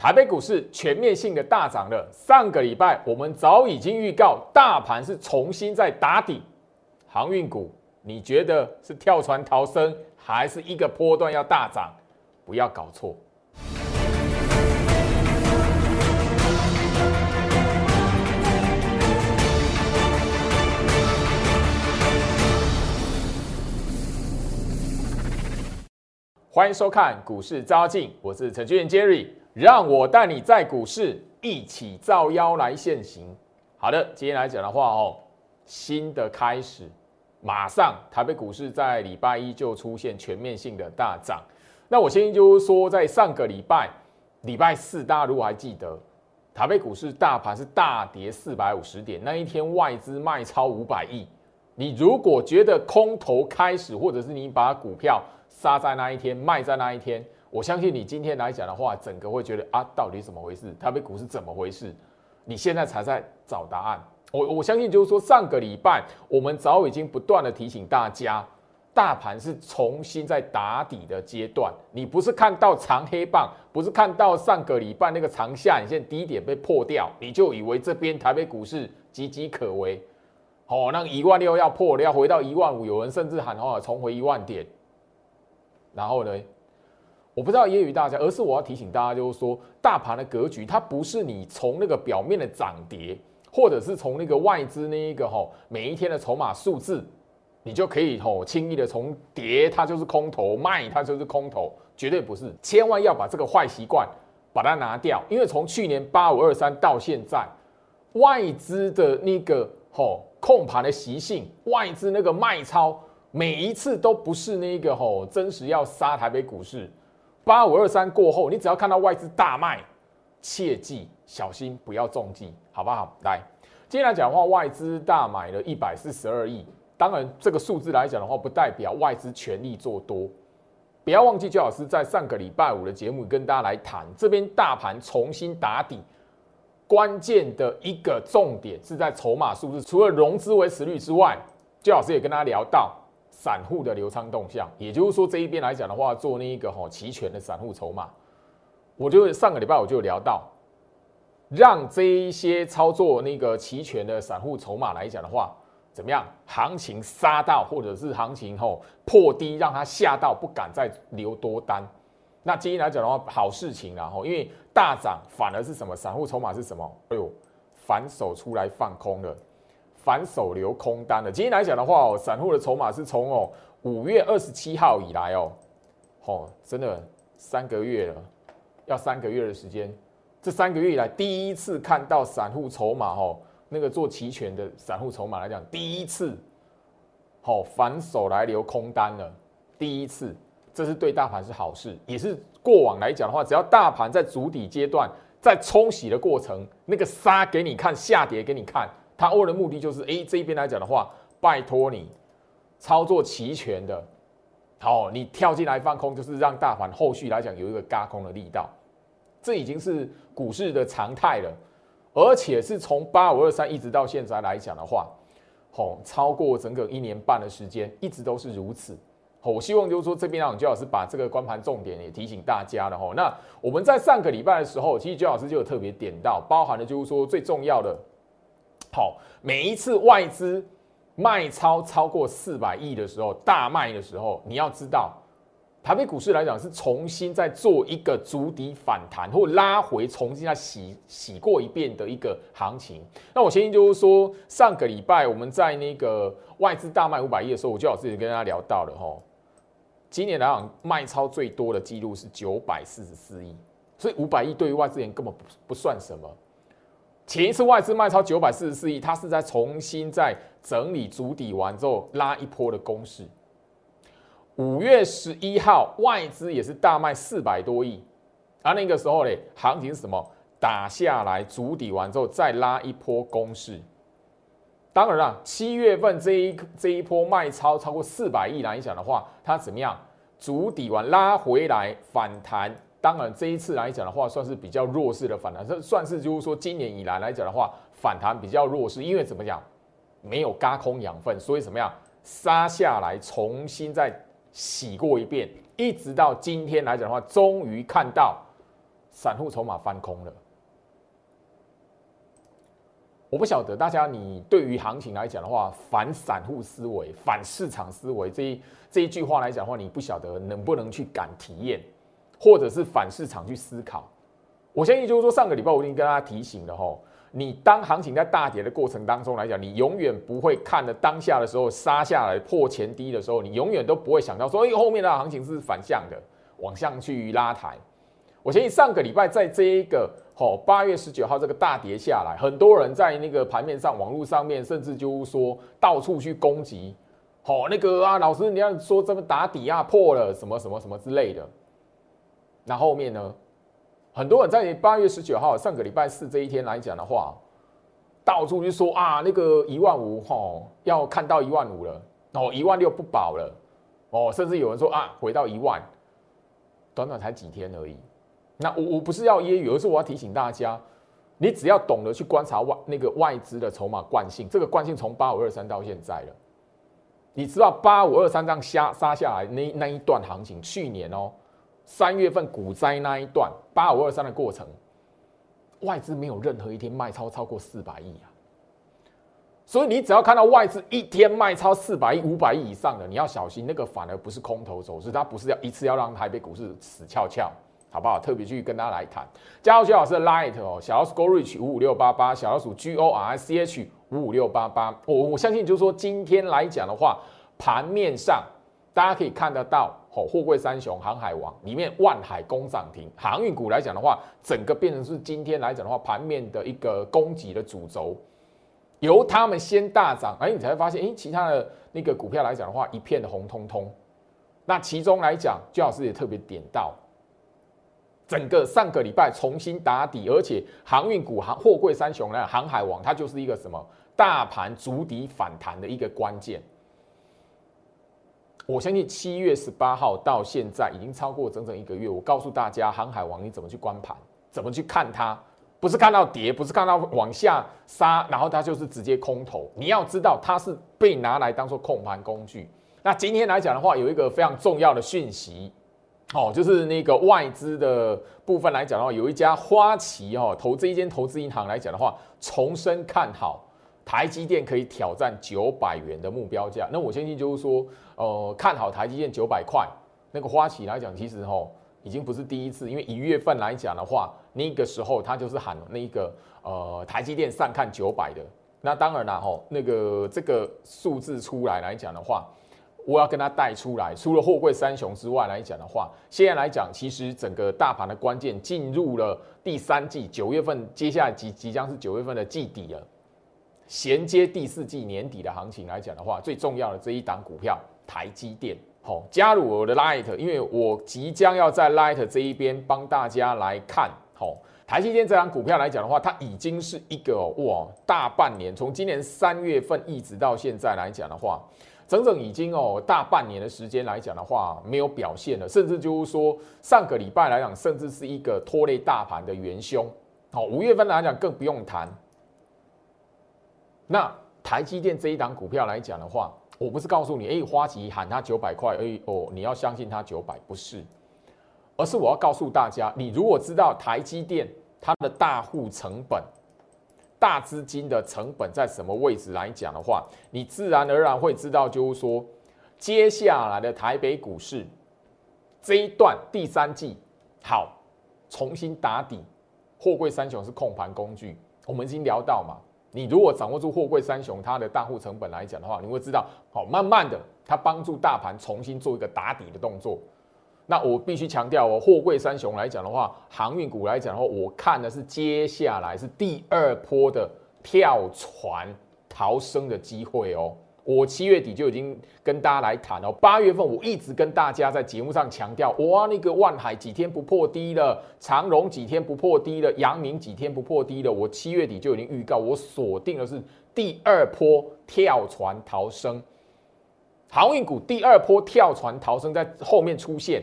台北股市全面性的大涨了。上个礼拜我们早已经预告，大盘是重新在打底。航运股，你觉得是跳船逃生，还是一个波段要大涨？不要搞错。欢迎收看股市招镜，我是程序员 Jerry，让我带你在股市一起造妖来现行。好的，今天来讲的话哦，新的开始，马上台北股市在礼拜一就出现全面性的大涨。那我先就是说，在上个礼拜礼拜四，大家如果还记得，台北股市大盘是大跌四百五十点，那一天外资卖超五百亿。你如果觉得空头开始，或者是你把股票杀在那一天，卖在那一天，我相信你今天来讲的话，整个会觉得啊，到底怎么回事？台北股市怎么回事？你现在才在找答案。我我相信就是说，上个礼拜我们早已经不断的提醒大家，大盘是重新在打底的阶段。你不是看到长黑棒，不是看到上个礼拜那个长下影线低点被破掉，你就以为这边台北股市岌岌可危。哦，那一万六要破了，要回到一万五，有人甚至喊话重回一万点。然后呢，我不知道揶揄大家，而是我要提醒大家，就是说大盘的格局，它不是你从那个表面的涨跌，或者是从那个外资那一个吼每一天的筹码数字，你就可以吼轻易的从跌它就是空头，卖它就是空头，绝对不是。千万要把这个坏习惯把它拿掉，因为从去年八五二三到现在，外资的那个吼控盘的习性，外资那个卖超。每一次都不是那个吼真实要杀台北股市，八五二三过后，你只要看到外资大卖，切记小心不要中计，好不好？来，今天来讲的话，外资大买了一百四十二亿，当然这个数字来讲的话，不代表外资全力做多，不要忘记，焦老师在上个礼拜五的节目跟大家来谈，这边大盘重新打底，关键的一个重点是在筹码数字，除了融资维持率之外，焦老师也跟大家聊到。散户的流仓动向，也就是说这一边来讲的话，做那一个哈期权的散户筹码，我就上个礼拜我就聊到，让这一些操作那个期权的散户筹码来讲的话，怎么样？行情杀到，或者是行情后破低，让他吓到不敢再留多单。那今天来讲的话，好事情然后，因为大涨反而是什么？散户筹码是什么？哎呦，反手出来放空了。反手留空单的，今天来讲的话哦，散户的筹码是从哦五月二十七号以来哦，哦真的三个月了，要三个月的时间，这三个月以来第一次看到散户筹码哦，那个做期权的散户筹码来讲，第一次，好反手来留空单了，第一次，这是对大盘是好事，也是过往来讲的话，只要大盘在主底阶段，在冲洗的过程，那个杀给你看，下跌给你看。他握的目的就是，哎，这一边来讲的话，拜托你操作齐全的，好，你跳进来放空，就是让大盘后续来讲有一个嘎空的力道，这已经是股市的常态了，而且是从八五二三一直到现在来讲的话，好，超过整个一年半的时间，一直都是如此。好，我希望就是说这边让焦老师把这个光盘重点也提醒大家了哈。那我们在上个礼拜的时候，其实焦老师就有特别点到，包含的就是说最重要的。好，每一次外资卖超超过四百亿的时候，大卖的时候，你要知道，台北股市来讲是重新再做一个足底反弹或拉回，重新再洗洗过一遍的一个行情。那我相信就是说，上个礼拜我们在那个外资大卖五百亿的时候，我就好自己跟大家聊到了哈，今年来讲卖超最多的记录是九百四十四亿，所以五百亿对于外资人根本不不算什么。前一次外资卖超九百四十四亿，它是在重新在整理主底完之后拉一波的攻势。五月十一号外资也是大卖四百多亿，而那个时候嘞，行情是什么？打下来主底完之后再拉一波攻势。当然了，七月份这一这一波卖超超过四百亿来讲的话，它怎么样？主底完拉回来反弹。当然，这一次来讲的话，算是比较弱势的反弹，这算是就是说今年以来来讲的话，反弹比较弱势，因为怎么讲，没有嘎空养分，所以怎么样杀下来，重新再洗过一遍，一直到今天来讲的话，终于看到散户筹码翻空了。我不晓得大家，你对于行情来讲的话，反散户思维、反市场思维这一这一句话来讲的话，你不晓得能不能去敢体验，或者是反市场去思考。我相信就是说，上个礼拜我已经跟大家提醒了吼，你当行情在大跌的过程当中来讲，你永远不会看的当下的时候杀下来破前低的时候，你永远都不会想到说，哎，后面的行情是反向的，往上去拉抬。我相信上个礼拜在这一个。吼，八月十九号这个大跌下来，很多人在那个盘面上、网络上面，甚至就是说到处去攻击。好，那个啊，老师你要说这么打底啊，破了什么什么什么之类的。那后面呢，很多人在八月十九号上个礼拜四这一天来讲的话，到处就说啊，那个一万五哈，要看到一万五了，哦，一万六不保了，哦，甚至有人说啊，回到一万，短短才几天而已。那我我不是要揶揄，而是我要提醒大家，你只要懂得去观察外那个外资的筹码惯性，这个惯性从八五二三到现在了，你知道八五二三这样杀杀下来那那一段行情，去年哦三月份股灾那一段八五二三的过程，外资没有任何一天卖超超过四百亿啊，所以你只要看到外资一天卖超四百亿、五百亿以上的，你要小心，那个反而不是空头走势，它不是要一次要让台北股市死翘翘。好不好？特别去跟大家来谈。加入徐老师的 Light 哦，小老鼠 Go Reach 五五六八八，小老鼠 G O R C H 五五六八八。我我相信就是说，今天来讲的话，盘面上大家可以看得到，哦，货柜三雄、航海王里面万海攻涨停，航运股来讲的话，整个变成是今天来讲的话，盘面的一个攻击的主轴，由他们先大涨，哎，你才会发现，哎，其他的那个股票来讲的话，一片的红彤彤。那其中来讲，居老师也特别点到。整个上个礼拜重新打底，而且航运股、航货柜三雄呢，航海王它就是一个什么大盘足底反弹的一个关键。我相信七月十八号到现在已经超过整整一个月。我告诉大家，航海王你怎么去观盘，怎么去看它？不是看到跌，不是看到往下杀，然后它就是直接空头。你要知道，它是被拿来当做控盘工具。那今天来讲的话，有一个非常重要的讯息。哦，就是那个外资的部分来讲的话，有一家花旗哦，投资一间投资银行来讲的话，重申看好台积电可以挑战九百元的目标价。那我相信就是说，呃，看好台积电九百块。那个花旗来讲，其实哦，已经不是第一次，因为一月份来讲的话，那个时候他就是喊那个呃台积电上看九百的。那当然了，吼，那个这个数字出来来讲的话。我要跟他带出来，除了货柜三雄之外来讲的话，现在来讲，其实整个大盘的关键进入了第三季，九月份，接下来即即将是九月份的季底了，衔接第四季年底的行情来讲的话，最重要的这一档股票台积电，好，加入我的 Light，因为我即将要在 Light 这一边帮大家来看，好，台积电这档股票来讲的话，它已经是一个哇，大半年，从今年三月份一直到现在来讲的话。整整已经哦大半年的时间来讲的话，没有表现了，甚至就是说上个礼拜来讲，甚至是一个拖累大盘的元凶。好，五月份来讲更不用谈。那台积电这一档股票来讲的话，我不是告诉你，哎，花旗喊它九百块，哎哦，你要相信它九百，不是，而是我要告诉大家，你如果知道台积电它的大户成本。大资金的成本在什么位置来讲的话，你自然而然会知道，就是说，接下来的台北股市这一段第三季好重新打底，货柜三雄是控盘工具，我们已经聊到嘛。你如果掌握住货柜三雄它的大户成本来讲的话，你会知道，好慢慢的它帮助大盘重新做一个打底的动作。那我必须强调哦，货柜三雄来讲的话，航运股来讲的话，我看的是接下来是第二波的跳船逃生的机会哦。我七月底就已经跟大家来谈哦，八月份我一直跟大家在节目上强调，哇，那个万海几天不破低了，长荣几天不破低了，阳明几天不破低了，我七月底就已经预告，我锁定的是第二波跳船逃生，航运股第二波跳船逃生在后面出现。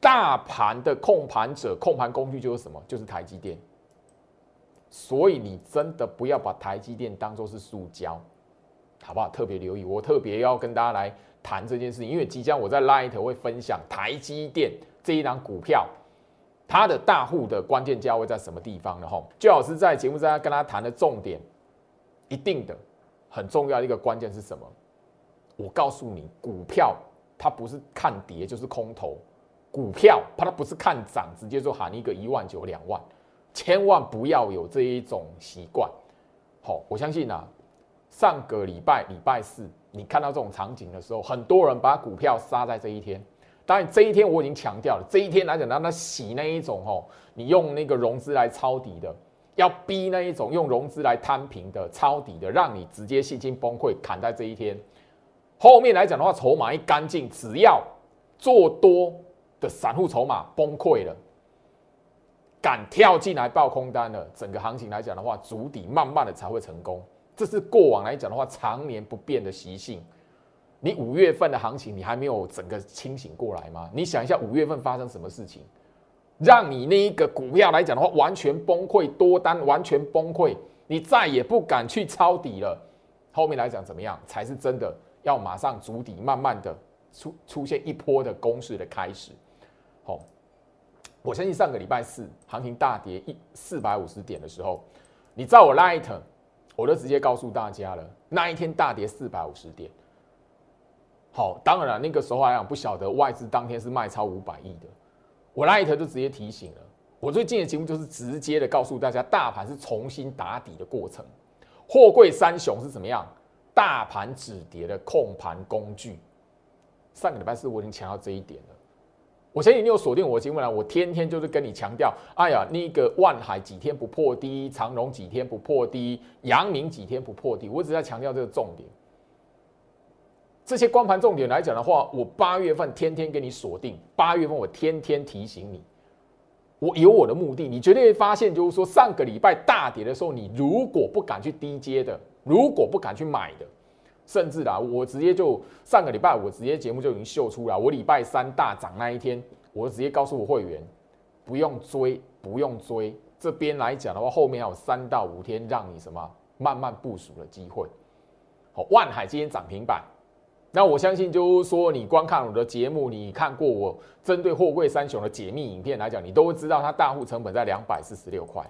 大盘的控盘者、控盘工具就是什么？就是台积电。所以你真的不要把台积电当做是塑胶，好不好？特别留意，我特别要跟大家来谈这件事情，因为即将我在 Light 会分享台积电这一档股票，它的大户的关键价位在什么地方呢？吼，最好是在节目上跟他谈的重点，一定的很重要的一个关键是什么？我告诉你，股票它不是看跌就是空头，股票它不是看涨直接就喊一个一万九两万，千万不要有这一种习惯。好，我相信啊，上个礼拜礼拜四你看到这种场景的时候，很多人把股票杀在这一天。当然，这一天我已经强调了，这一天来讲，让他洗那一种哦，你用那个融资来抄底的，要逼那一种用融资来摊平的抄底的，让你直接信心崩溃，砍在这一天。后面来讲的话，筹码一干净，只要做多的散户筹码崩溃了，敢跳进来爆空单了，整个行情来讲的话，足底慢慢的才会成功。这是过往来讲的话，常年不变的习性。你五月份的行情，你还没有整个清醒过来吗？你想一下，五月份发生什么事情，让你那一个股票来讲的话，完全崩溃，多单完全崩溃，你再也不敢去抄底了。后面来讲怎么样，才是真的要马上筑底，慢慢的出出现一波的攻势的开始。好，我相信上个礼拜四行情大跌一四百五十点的时候，你在我 Light，我都直接告诉大家了，那一天大跌四百五十点。好，当然了，那个时候来讲不晓得外资当天是卖超五百亿的，我 Light 就直接提醒了。我最近的节目就是直接的告诉大家，大盘是重新打底的过程。货柜三雄是怎么样？大盘止跌的控盘工具。上个礼拜四我已经强调这一点了。我相信你有锁定我的节目了，我天天就是跟你强调，哎呀，那个万海几天不破低，长荣几天不破低，阳明几天不破低，我只在强调这个重点。这些光盘重点来讲的话，我八月份天天给你锁定，八月份我天天提醒你，我有我的目的，你绝对会发现，就是说上个礼拜大跌的时候，你如果不敢去低接的，如果不敢去买的，甚至啦，我直接就上个礼拜我直接节目就已经秀出来，我礼拜三大涨那一天，我直接告诉我会员，不用追，不用追，这边来讲的话，后面还有三到五天让你什么慢慢部署的机会。好，万海今天涨停板。那我相信，就是说，你观看我的节目，你看过我针对货柜三雄的解密影片来讲，你都会知道它大户成本在两百四十六块。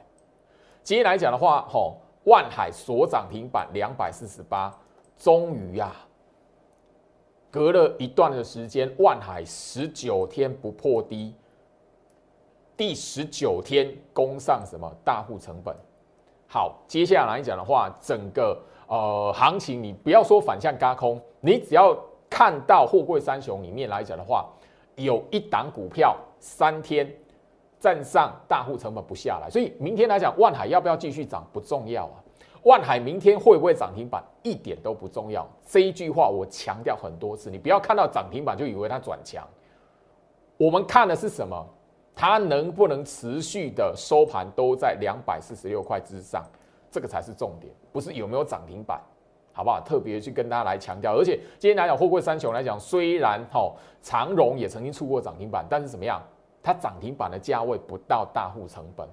今天来讲的话，吼，万海所涨停板两百四十八，终于呀，隔了一段的时间，万海十九天不破低，第十九天攻上什么大户成本。好，接下来讲的话，整个。呃，行情你不要说反向嘎空，你只要看到货柜三雄里面来讲的话，有一档股票三天站上大户成本不下来，所以明天来讲，万海要不要继续涨不重要啊。万海明天会不会涨停板一点都不重要，这一句话我强调很多次，你不要看到涨停板就以为它转强。我们看的是什么？它能不能持续的收盘都在两百四十六块之上？这个才是重点，不是有没有涨停板，好不好？特别去跟大家来强调。而且今天来讲，货柜三雄来讲，虽然哈长荣也曾经出过涨停板，但是怎么样？它涨停板的价位不到大户成本。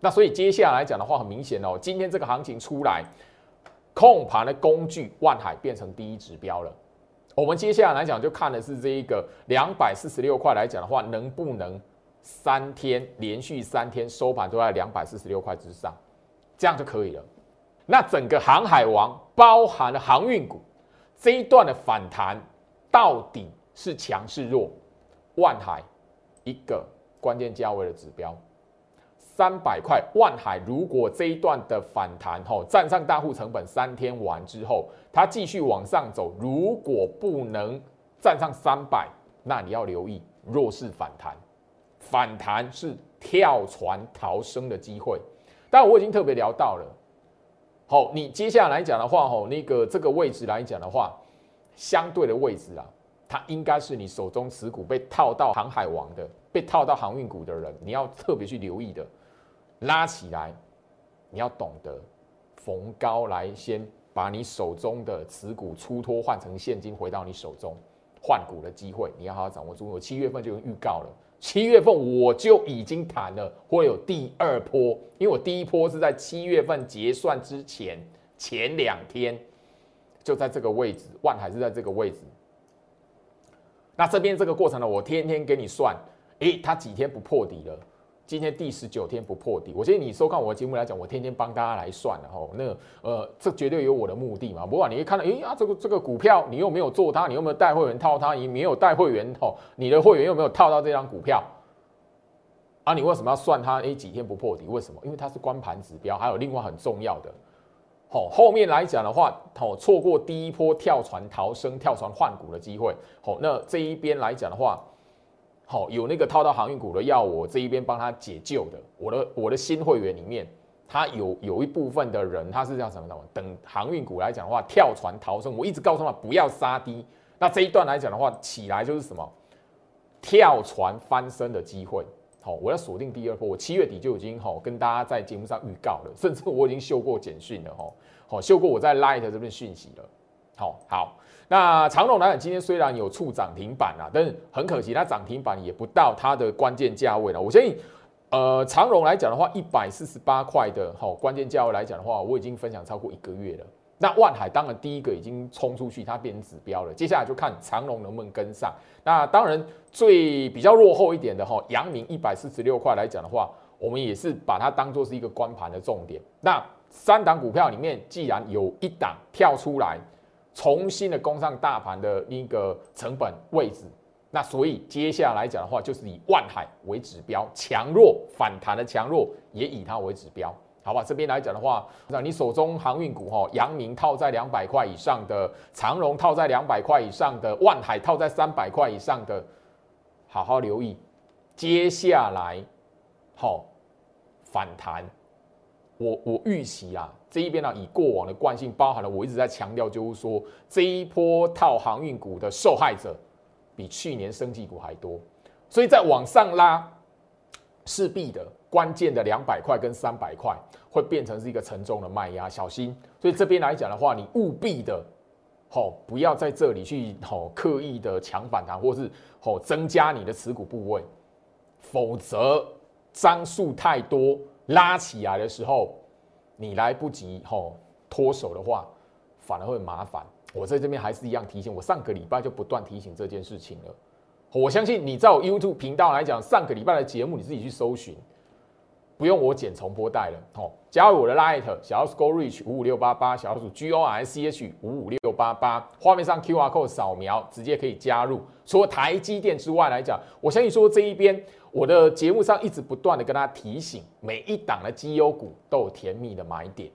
那所以接下来讲的话，很明显哦，今天这个行情出来，控盘的工具万海变成第一指标了。我们接下来来讲，就看的是这一个两百四十六块来讲的话，能不能三天连续三天收盘都在两百四十六块之上？这样就可以了。那整个航海王包含了航运股这一段的反弹，到底是强是弱？万海一个关键价位的指标，三百块。万海如果这一段的反弹吼站上大户成本三天完之后，它继续往上走，如果不能站上三百，那你要留意弱势反弹。反弹是跳船逃生的机会。但我已经特别聊到了，好，你接下来讲的话，吼，那个这个位置来讲的话，相对的位置啊，它应该是你手中持股被套到航海王的，被套到航运股的人，你要特别去留意的，拉起来，你要懂得逢高来先把你手中的持股出脱换成现金回到你手中换股的机会，你要好好掌握住。我七月份就预告了。七月份我就已经谈了，会有第二波，因为我第一波是在七月份结算之前前两天，就在这个位置，万海是在这个位置。那这边这个过程呢，我天天给你算，诶，它几天不破底了？今天第十九天不破底，我建议你收看我的节目来讲，我天天帮大家来算了吼。那呃，这绝对有我的目的嘛。不管你会看到，哎呀，这个这个股票你又没有做它，你有没有带会员套它？你没有带会员吼，你的会员又没有套到这张股票？啊，你为什么要算它？哎，几天不破底？为什么？因为它是关盘指标。还有另外很重要的，吼，后面来讲的话，吼，错过第一波跳船逃生、跳船换股的机会。吼，那这一边来讲的话。好，有那个套到航运股的，要我这一边帮他解救的。我的我的新会员里面，他有有一部分的人，他是这样什么？等航运股来讲的话，跳船逃生。我一直告诉他不要杀低。那这一段来讲的话，起来就是什么？跳船翻身的机会。好，我要锁定第二波。我七月底就已经好跟大家在节目上预告了，甚至我已经秀过简讯了。哈，好秀过我在 Light 这边讯息了。好好。那长隆来讲，今天虽然有触涨停板啊，但是很可惜，它涨停板也不到它的关键价位了。我相信，呃，长隆来讲的话，一百四十八块的好关键价位来讲的话，我已经分享超过一个月了。那万海当然第一个已经冲出去，它变成指标了。接下来就看长隆能不能跟上。那当然最比较落后一点的哈，阳明一百四十六块来讲的话，我们也是把它当做是一个关盘的重点。那三档股票里面，既然有一档跳出来。重新的攻上大盘的一个成本位置，那所以接下来讲的话，就是以万海为指标，强弱反弹的强弱也以它为指标，好吧？这边来讲的话，那你手中航运股哈，阳明套在两百块以上的，长荣套在两百块以上的，万海套在三百块以上的，好好留意，接下来好反弹，我我预期啊。这一边呢，以过往的惯性，包含了我一直在强调，就是说这一波套航运股的受害者比去年升绩股还多，所以在往上拉，势必的关键的两百块跟三百块会变成是一个沉重的卖压，小心。所以这边来讲的话，你务必的，吼不要在这里去吼刻意的抢反弹，或是吼增加你的持股部位，否则张数太多拉起来的时候。你来不及吼脱手的话，反而会麻烦。我在这边还是一样提醒，我上个礼拜就不断提醒这件事情了。我相信你在我 YouTube 频道来讲，上个礼拜的节目你自己去搜寻，不用我剪重播带了。吼，加入我的 Light 小老鼠 Go Reach 五五六八八，小老鼠 G O R C H 五五六八八，画面上 QR code 扫描，直接可以加入。除了台积电之外来讲，我相信说这一边。我的节目上一直不断的跟大家提醒，每一档的绩优股都有甜蜜的买点。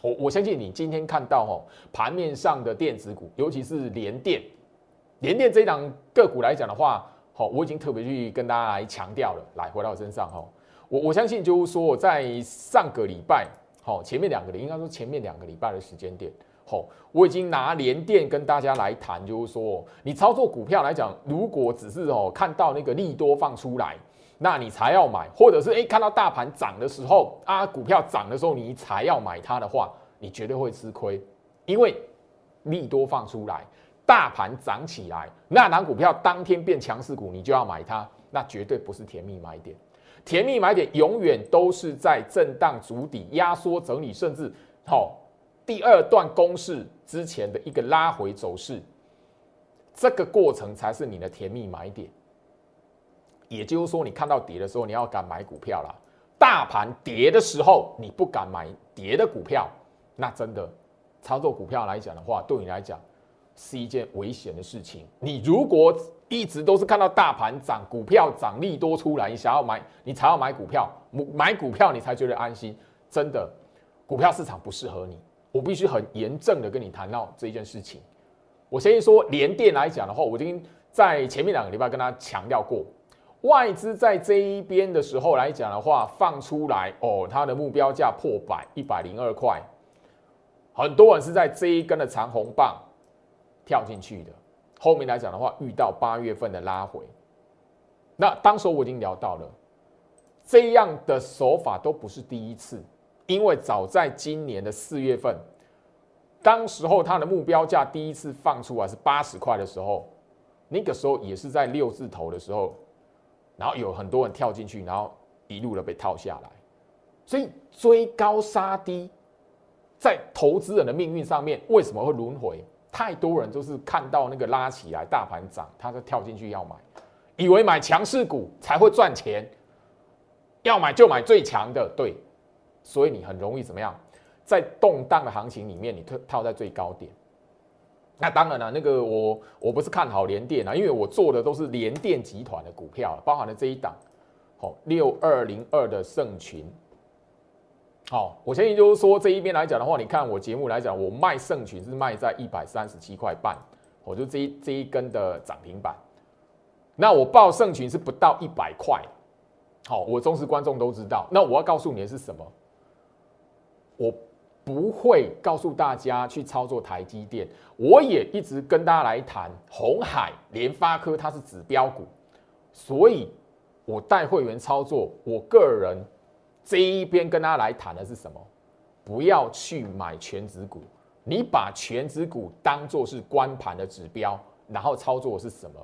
我我相信你今天看到哈盘面上的电子股，尤其是联电，联电这一档个股来讲的话，好，我已经特别去跟大家来强调了。来回到我身上哈，我我相信就是说在上个礼拜，好前面两个礼应该说前面两个礼拜的时间点。好，我已经拿联电跟大家来谈，就是说，你操作股票来讲，如果只是哦看到那个利多放出来，那你才要买，或者是诶看到大盘涨的时候啊，股票涨的时候你才要买它的话，你绝对会吃亏，因为利多放出来，大盘涨起来，那档股票当天变强势股，你就要买它，那绝对不是甜蜜买点，甜蜜买点永远都是在震荡筑底、压缩整理，甚至好。第二段公式之前的一个拉回走势，这个过程才是你的甜蜜买点。也就是说，你看到跌的时候，你要敢买股票了。大盘跌的时候，你不敢买跌的股票，那真的操作股票来讲的话，对你来讲是一件危险的事情。你如果一直都是看到大盘涨，股票涨利多出来，你想要买，你才要买股票，买股票你才觉得安心。真的，股票市场不适合你。我必须很严正的跟你谈到这一件事情。我先说连电来讲的话，我已经在前面两个礼拜跟他强调过，外资在这一边的时候来讲的话，放出来哦，它的目标价破百一百零二块，很多人是在这一根的长红棒跳进去的。后面来讲的话，遇到八月份的拉回，那当时我已经聊到了，这样的手法都不是第一次。因为早在今年的四月份，当时候它的目标价第一次放出来是八十块的时候，那个时候也是在六字头的时候，然后有很多人跳进去，然后一路的被套下来。所以追高杀低，在投资人的命运上面为什么会轮回？太多人都是看到那个拉起来大盘涨，他就跳进去要买，以为买强势股才会赚钱。要买就买最强的，对，所以你很容易怎么样，在动荡的行情里面，你套套在最高点。那当然了，那个我我不是看好联电啊，因为我做的都是联电集团的股票，包含了这一档，好六二零二的盛群。好，我相信就是说这一边来讲的话，你看我节目来讲，我卖盛群是卖在一百三十七块半，我就这一这一根的涨停板。那我报盛群是不到一百块，好，我忠实观众都知道。那我要告诉你的是什么？我不会告诉大家去操作台积电，我也一直跟大家来谈红海、联发科，它是指标股，所以我带会员操作，我个人。这一边跟大家来谈的是什么？不要去买全指股，你把全指股当做是关盘的指标，然后操作是什么？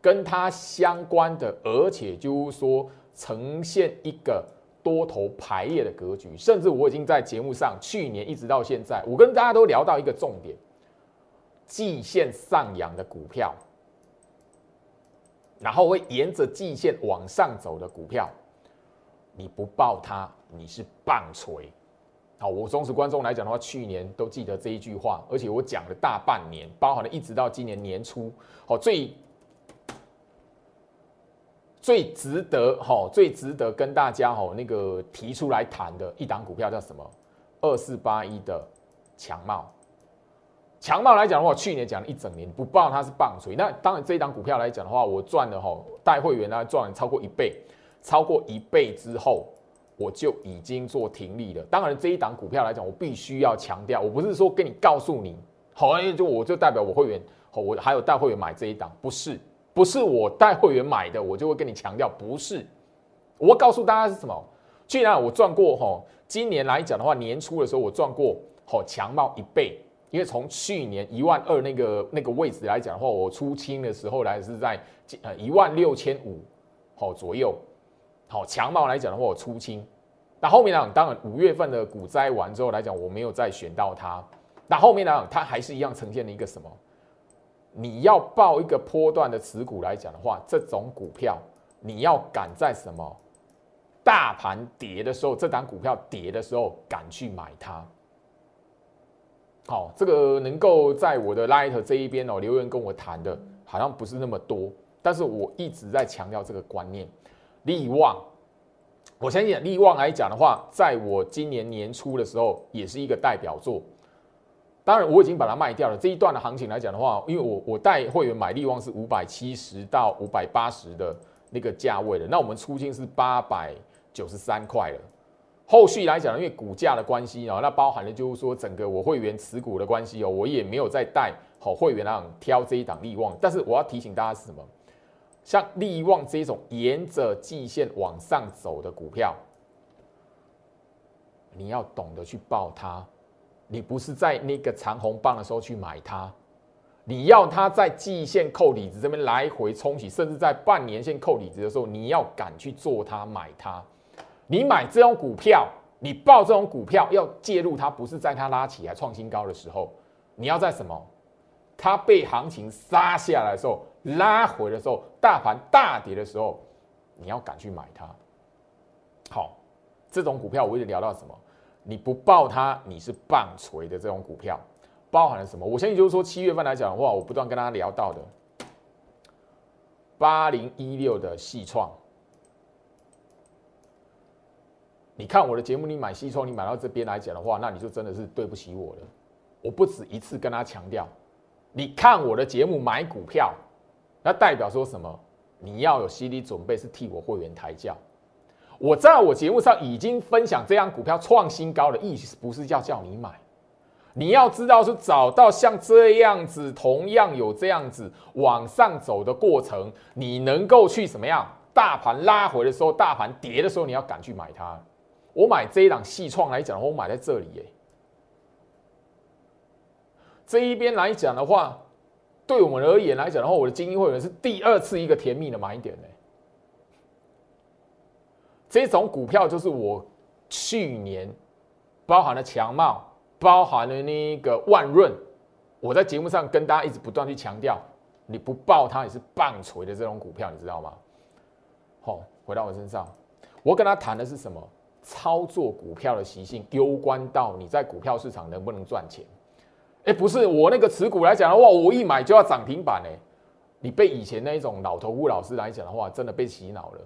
跟它相关的，而且就是说呈现一个多头排列的格局。甚至我已经在节目上，去年一直到现在，我跟大家都聊到一个重点：季线上扬的股票，然后会沿着季线往上走的股票。你不报它，你是棒槌。好，我忠实观众来讲的话，去年都记得这一句话，而且我讲了大半年，包含了一直到今年年初。好，最最值得哈，最值得跟大家哈那个提出来谈的一档股票叫什么？二四八一的强茂。强茂来讲的话，去年讲了一整年，不报它是棒槌。那当然这一档股票来讲的话，我赚了哈，带会员呢赚了超过一倍。超过一倍之后，我就已经做停利了。当然，这一档股票来讲，我必须要强调，我不是说跟你告诉你，好，就我就代表我会员，好，我还有带会员买这一档，不是，不是我带会员买的，我就会跟你强调，不是。我告诉大家是什么？既然我赚过，哈，今年来讲的话，年初的时候我赚过，好，强茂一倍，因为从去年一万二那个那个位置来讲的话，我出清的时候来是在呃一万六千五，好左右。好，强茂来讲的话，我出清。那后面呢？当然五月份的股灾完之后来讲，我没有再选到它。那后面呢？它还是一样呈现了一个什么？你要报一个波段的持股来讲的话，这种股票你要赶在什么？大盘跌的时候，这档股票跌的时候敢去买它。好，这个能够在我的 Light 这一边哦留言跟我谈的，好像不是那么多，但是我一直在强调这个观念。利旺，我相信利旺来讲的话，在我今年年初的时候，也是一个代表作。当然，我已经把它卖掉了。这一段的行情来讲的话，因为我我带会员买利旺是五百七十到五百八十的那个价位的，那我们出金是八百九十三块了。后续来讲，因为股价的关系啊，那包含了就是说整个我会员持股的关系哦，我也没有再带好会员来挑这一档利旺。但是我要提醒大家是什么？像利旺这种沿着季线往上走的股票，你要懂得去报它。你不是在那个长红棒的时候去买它，你要它在季线扣底子这边来回冲洗，甚至在半年线扣底子的时候，你要敢去做它买它。你买这种股票，你报这种股票要介入它，不是在它拉起来创新高的时候，你要在什么？它被行情杀下来的时候。拉回的时候，大盘大跌的时候，你要敢去买它。好，这种股票我一直聊到什么？你不爆它，你是棒槌的这种股票，包含了什么？我相信就是说，七月份来讲的话，我不断跟大家聊到的八零一六的细创。你看我的节目，你买细创，你买到这边来讲的话，那你就真的是对不起我了。我不止一次跟他强调，你看我的节目买股票。那代表说什么？你要有心理准备，是替我会员抬轿。我在我节目上已经分享这样股票创新高的意思，不是要叫你买。你要知道是找到像这样子，同样有这样子往上走的过程，你能够去什么样？大盘拉回的时候，大盘跌的时候，你要敢去买它。我买这一档细创来讲，我买在这里耶。这一边来讲的话。对我们而言来讲的话，我的精英会员是第二次一个甜蜜的买点呢。这种股票就是我去年包含了强茂，包含了那个万润，我在节目上跟大家一直不断去强调，你不报它也是棒槌的这种股票，你知道吗？好，回到我身上，我跟他谈的是什么？操作股票的习性，攸关到你在股票市场能不能赚钱。哎，不是我那个持股来讲的话，我一买就要涨停板哎。你被以前那一种老头顾老师来讲的话，真的被洗脑了。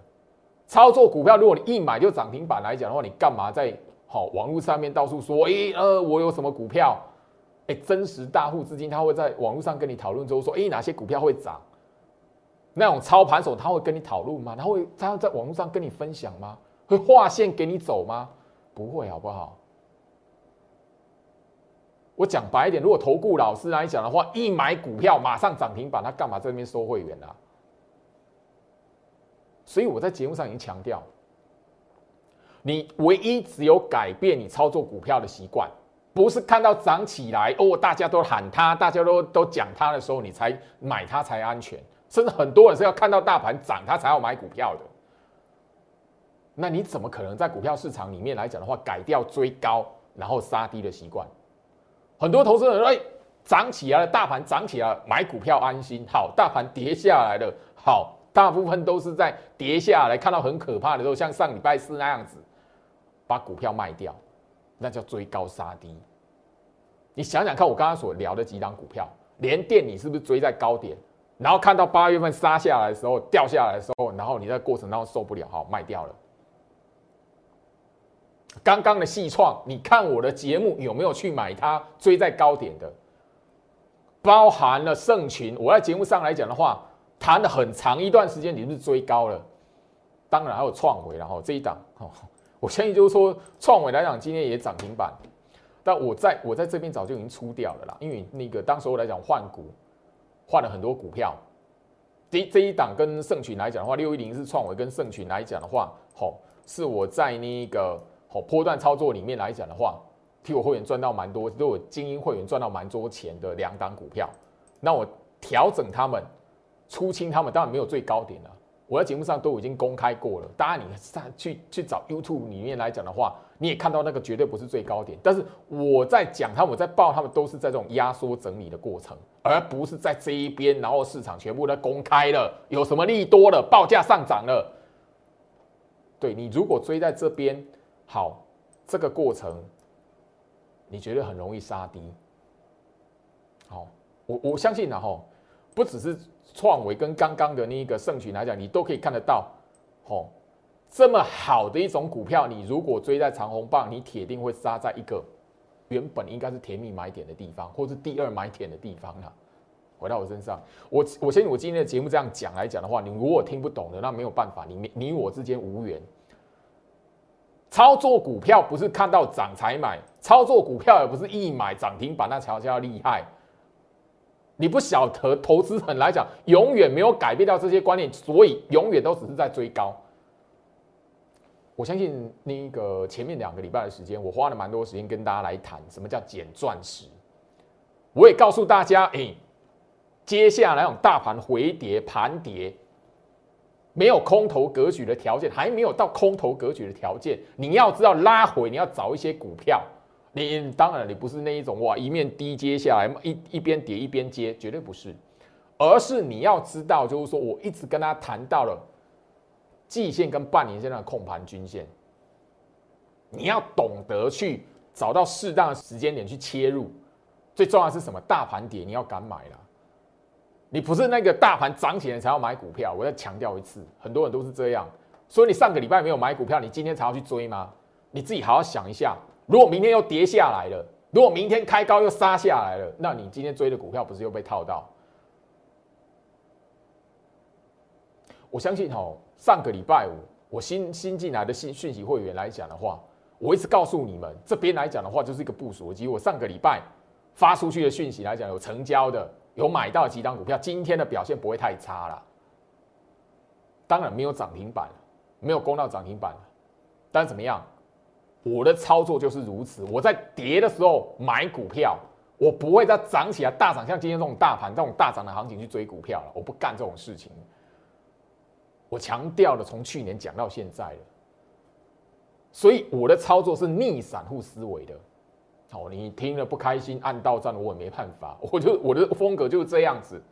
操作股票，如果你一买就涨停板来讲的话，你干嘛在好网络上面到处说？哎呃，我有什么股票？哎，真实大户资金他会在网络上跟你讨论之后说，哎，哪些股票会涨？那种操盘手他会跟你讨论吗？他会他在网络上跟你分享吗？会划线给你走吗？不会，好不好？我讲白一点，如果投顾老师来讲的话，一买股票马上涨停板，他干嘛在那边收会员啊？所以我在节目上已经强调，你唯一只有改变你操作股票的习惯，不是看到涨起来哦，大家都喊它，大家都都讲它的时候，你才买它才安全。甚至很多人是要看到大盘涨，他才要买股票的。那你怎么可能在股票市场里面来讲的话，改掉追高然后杀低的习惯？很多投资人说：“哎，涨起来了，大盘涨起来了，买股票安心。好，大盘跌下来了，好，大部分都是在跌下来，看到很可怕的时候，像上礼拜四那样子，把股票卖掉，那叫追高杀低。你想想看，我刚刚所聊的几档股票，连电你是不是追在高点？然后看到八月份杀下来的时候，掉下来的时候，然后你在过程当中受不了，好卖掉了。刚刚的细创，你看我的节目有没有去买它追在高点的？包含了盛群，我在节目上来讲的话，谈了很长一段时间，你是追高了。当然还有创维，然后这一档，哦，我相信就是说创维来讲，今天也涨停板，但我在我在这边早就已经出掉了啦，因为那个当时我来讲换股，换了很多股票。这这一档跟盛群来讲的话，六一零是创维跟盛群来讲的话，好，是我在那个。好，波段操作里面来讲的话，替我会员赚到蛮多，都有精英会员赚到蛮多钱的两档股票。那我调整他们，出清他们，当然没有最高点了。我在节目上都已经公开过了，当然你上去去找 YouTube 里面来讲的话，你也看到那个绝对不是最高点。但是我在讲他们，我在报他们，都是在这种压缩整理的过程，而不是在这一边，然后市场全部都公开了，有什么利多了，报价上涨了。对你如果追在这边。好，这个过程你觉得很容易杀低？好，我我相信然后不只是创维跟刚刚的那一个盛群来讲，你都可以看得到，哦，这么好的一种股票，你如果追在长虹棒，你铁定会杀在一个原本应该是甜蜜买点的地方，或是第二买点的地方啊。回到我身上，我我相信我今天的节目这样讲来讲的话，你如果听不懂的，那没有办法，你你我之间无缘。操作股票不是看到涨才买，操作股票也不是一买涨停板那才叫厉害。你不晓得投资人来讲，永远没有改变掉这些观念，所以永远都只是在追高。我相信那个前面两个礼拜的时间，我花了蛮多时间跟大家来谈什么叫捡钻石。我也告诉大家，哎，接下来种大盘回跌盘跌。没有空头格局的条件，还没有到空头格局的条件。你要知道拉回，你要找一些股票。你当然你不是那一种哇，一面低接下来一一边跌一边接，绝对不是。而是你要知道，就是说我一直跟他谈到了季线跟半年线的控盘均线，你要懂得去找到适当的时间点去切入。最重要是什么？大盘跌，你要敢买了。你不是那个大盘涨起来才要买股票，我再强调一次，很多人都是这样。所以你上个礼拜没有买股票，你今天才要去追吗？你自己好好想一下，如果明天又跌下来了，如果明天开高又杀下来了，那你今天追的股票不是又被套到？我相信哦，上个礼拜五我新新进来的信讯息会员来讲的话，我一直告诉你们，这边来讲的话就是一个部署机。我上个礼拜发出去的讯息来讲，有成交的。有买到几档股票，今天的表现不会太差了。当然没有涨停板，没有攻到涨停板但怎么样？我的操作就是如此。我在跌的时候买股票，我不会再涨起来大涨，像今天这种大盘这种大涨的行情去追股票了。我不干这种事情。我强调了，从去年讲到现在了。所以我的操作是逆散户思维的。哦，你听了不开心，按到站我也没办法，我就我的风格就是这样子。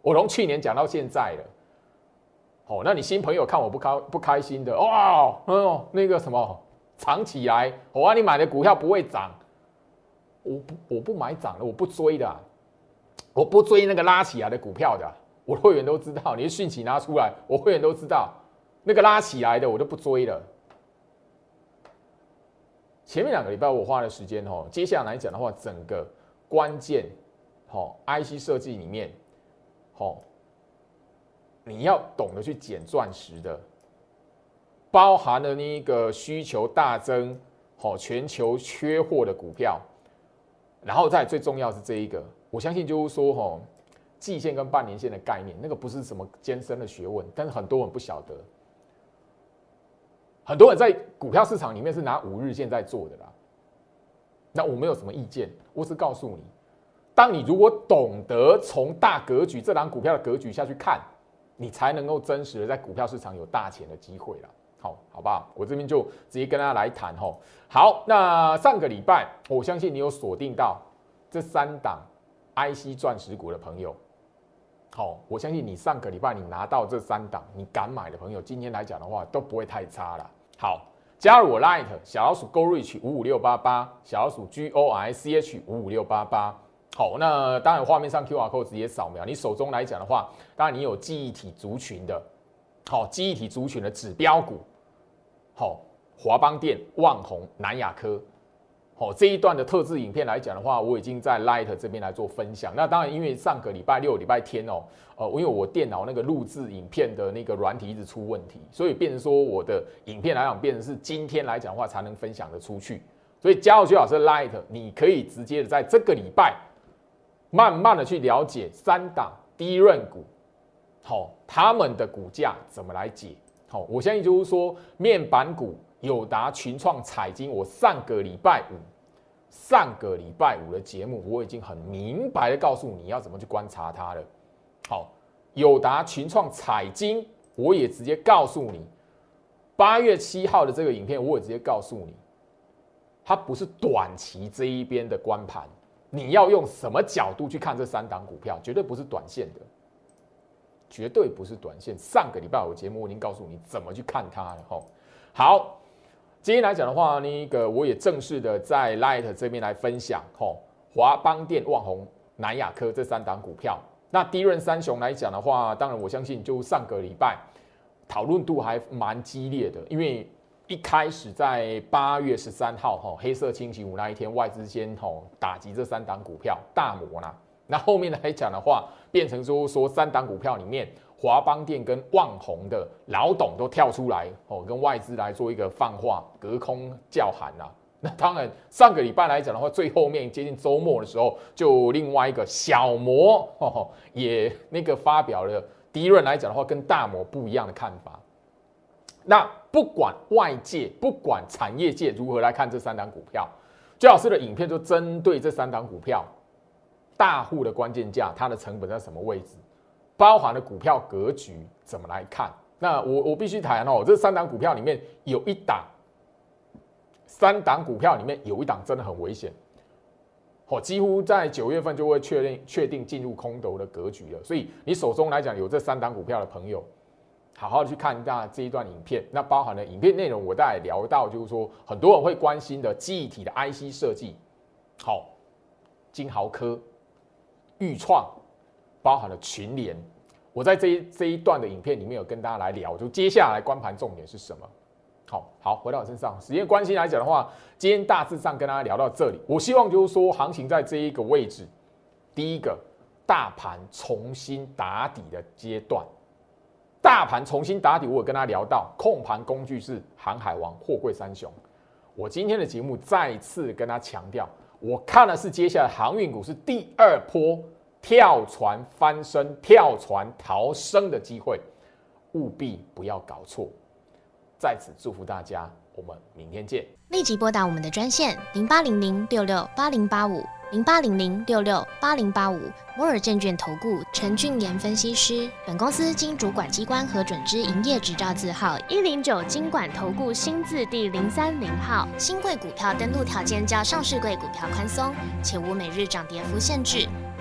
我从去年讲到现在了，哦，那你新朋友看我不开不开心的，哇，哦，那个什么藏起来，我啊，你买的股票不会涨，我不我不买涨的，我不追的，我不追那个拉起来的股票的，我会员都知道，你的讯息拿出来，我会员都知道，那个拉起来的我都不追了。前面两个礼拜我花的时间哦，接下来讲的话，整个关键，好，IC 设计里面，好。你要懂得去捡钻石的，包含了那个需求大增，好，全球缺货的股票，然后再最重要是这一个，我相信就是说，哈，季线跟半年线的概念，那个不是什么艰深的学问，但是很多人不晓得，很多人在股票市场里面是拿五日线在做的啦，那我没有什么意见，我只告诉你，当你如果懂得从大格局这档股票的格局下去看。你才能够真实的在股票市场有大钱的机会了，好，好不好？我这边就直接跟大家来谈吼。好，那上个礼拜，我相信你有锁定到这三档 IC 钻石股的朋友，好，我相信你上个礼拜你拿到这三档，你敢买的朋友，今天来讲的话都不会太差了。好，加入我 Light 小老鼠 Go Reach 五五六八八，小老鼠 G O I C H 五五六八八。好，那当然画面上 Q R code 直接扫描。你手中来讲的话，当然你有记忆体族群的，好，记忆体族群的指标股，好，华邦电、旺宏、南亚科，好，这一段的特制影片来讲的话，我已经在 Light 这边来做分享。那当然，因为上个礼拜六、礼拜天哦，呃，因为我电脑那个录制影片的那个软体一直出问题，所以变成说我的影片来讲，变成是今天来讲的话才能分享的出去。所以加入徐老师 Light，你可以直接的在这个礼拜。慢慢的去了解三档低润股，好，他们的股价怎么来解？好，我相信就是说面板股友达、群创、彩金，我上个礼拜五，上个礼拜五的节目，我已经很明白的告诉你要怎么去观察它了。好，友达、群创、彩金，我也直接告诉你，八月七号的这个影片，我也直接告诉你，它不是短期这一边的关盘。你要用什么角度去看这三档股票？绝对不是短线的，绝对不是短线。上个礼拜我节目我已经告诉你怎么去看它了。吼，好，今天来讲的话，那个我也正式的在 Light 这边来分享。吼，华邦电、旺宏、南亚科这三档股票。那低润三雄来讲的话，当然我相信就上个礼拜讨论度还蛮激烈的，因为。一开始在八月十三号，哈，黑色星期五那一天，外资先吼打击这三档股票，大摩啦。那后面来讲的话，变成说说三档股票里面，华邦电跟旺宏的老董都跳出来，哦，跟外资来做一个放话，隔空叫喊呐。那当然，上个礼拜来讲的话，最后面接近周末的时候，就另外一个小摩，也那个发表了第一轮来讲的话，跟大魔不一样的看法。那不管外界，不管产业界如何来看这三档股票，最老师的影片就针对这三档股票，大户的关键价，它的成本在什么位置，包含的股票格局怎么来看？那我我必须谈哦，这三档股票里面有一档，三档股票里面有一档真的很危险，哦，几乎在九月份就会确认确定进入空头的格局了。所以你手中来讲有这三档股票的朋友。好好去看一下这一段影片，那包含了影片内容，我大概聊到，就是说很多人会关心的记忆体的 IC 设计，好，金豪科、裕创，包含了群联，我在这一这一段的影片里面有跟大家来聊，就接下来关盘重点是什么？好好回到我身上，时间关系来讲的话，今天大致上跟大家聊到这里，我希望就是说行情在这一个位置，第一个大盘重新打底的阶段。大盘重新打底，我有跟他聊到控盘工具是航海王、货柜三雄。我今天的节目再次跟他强调，我看的是接下来航运股是第二波跳船翻身、跳船逃生的机会，务必不要搞错。在此祝福大家，我们明天见。立即拨打我们的专线零八零零六六八零八五。零八零零六六八零八五摩尔证券投顾陈俊言分析师，本公司经主管机关核准之营业执照字号一零九金管投顾新字第零三零号。新贵股票登录条件较上市贵股票宽松，且无每日涨跌幅限制。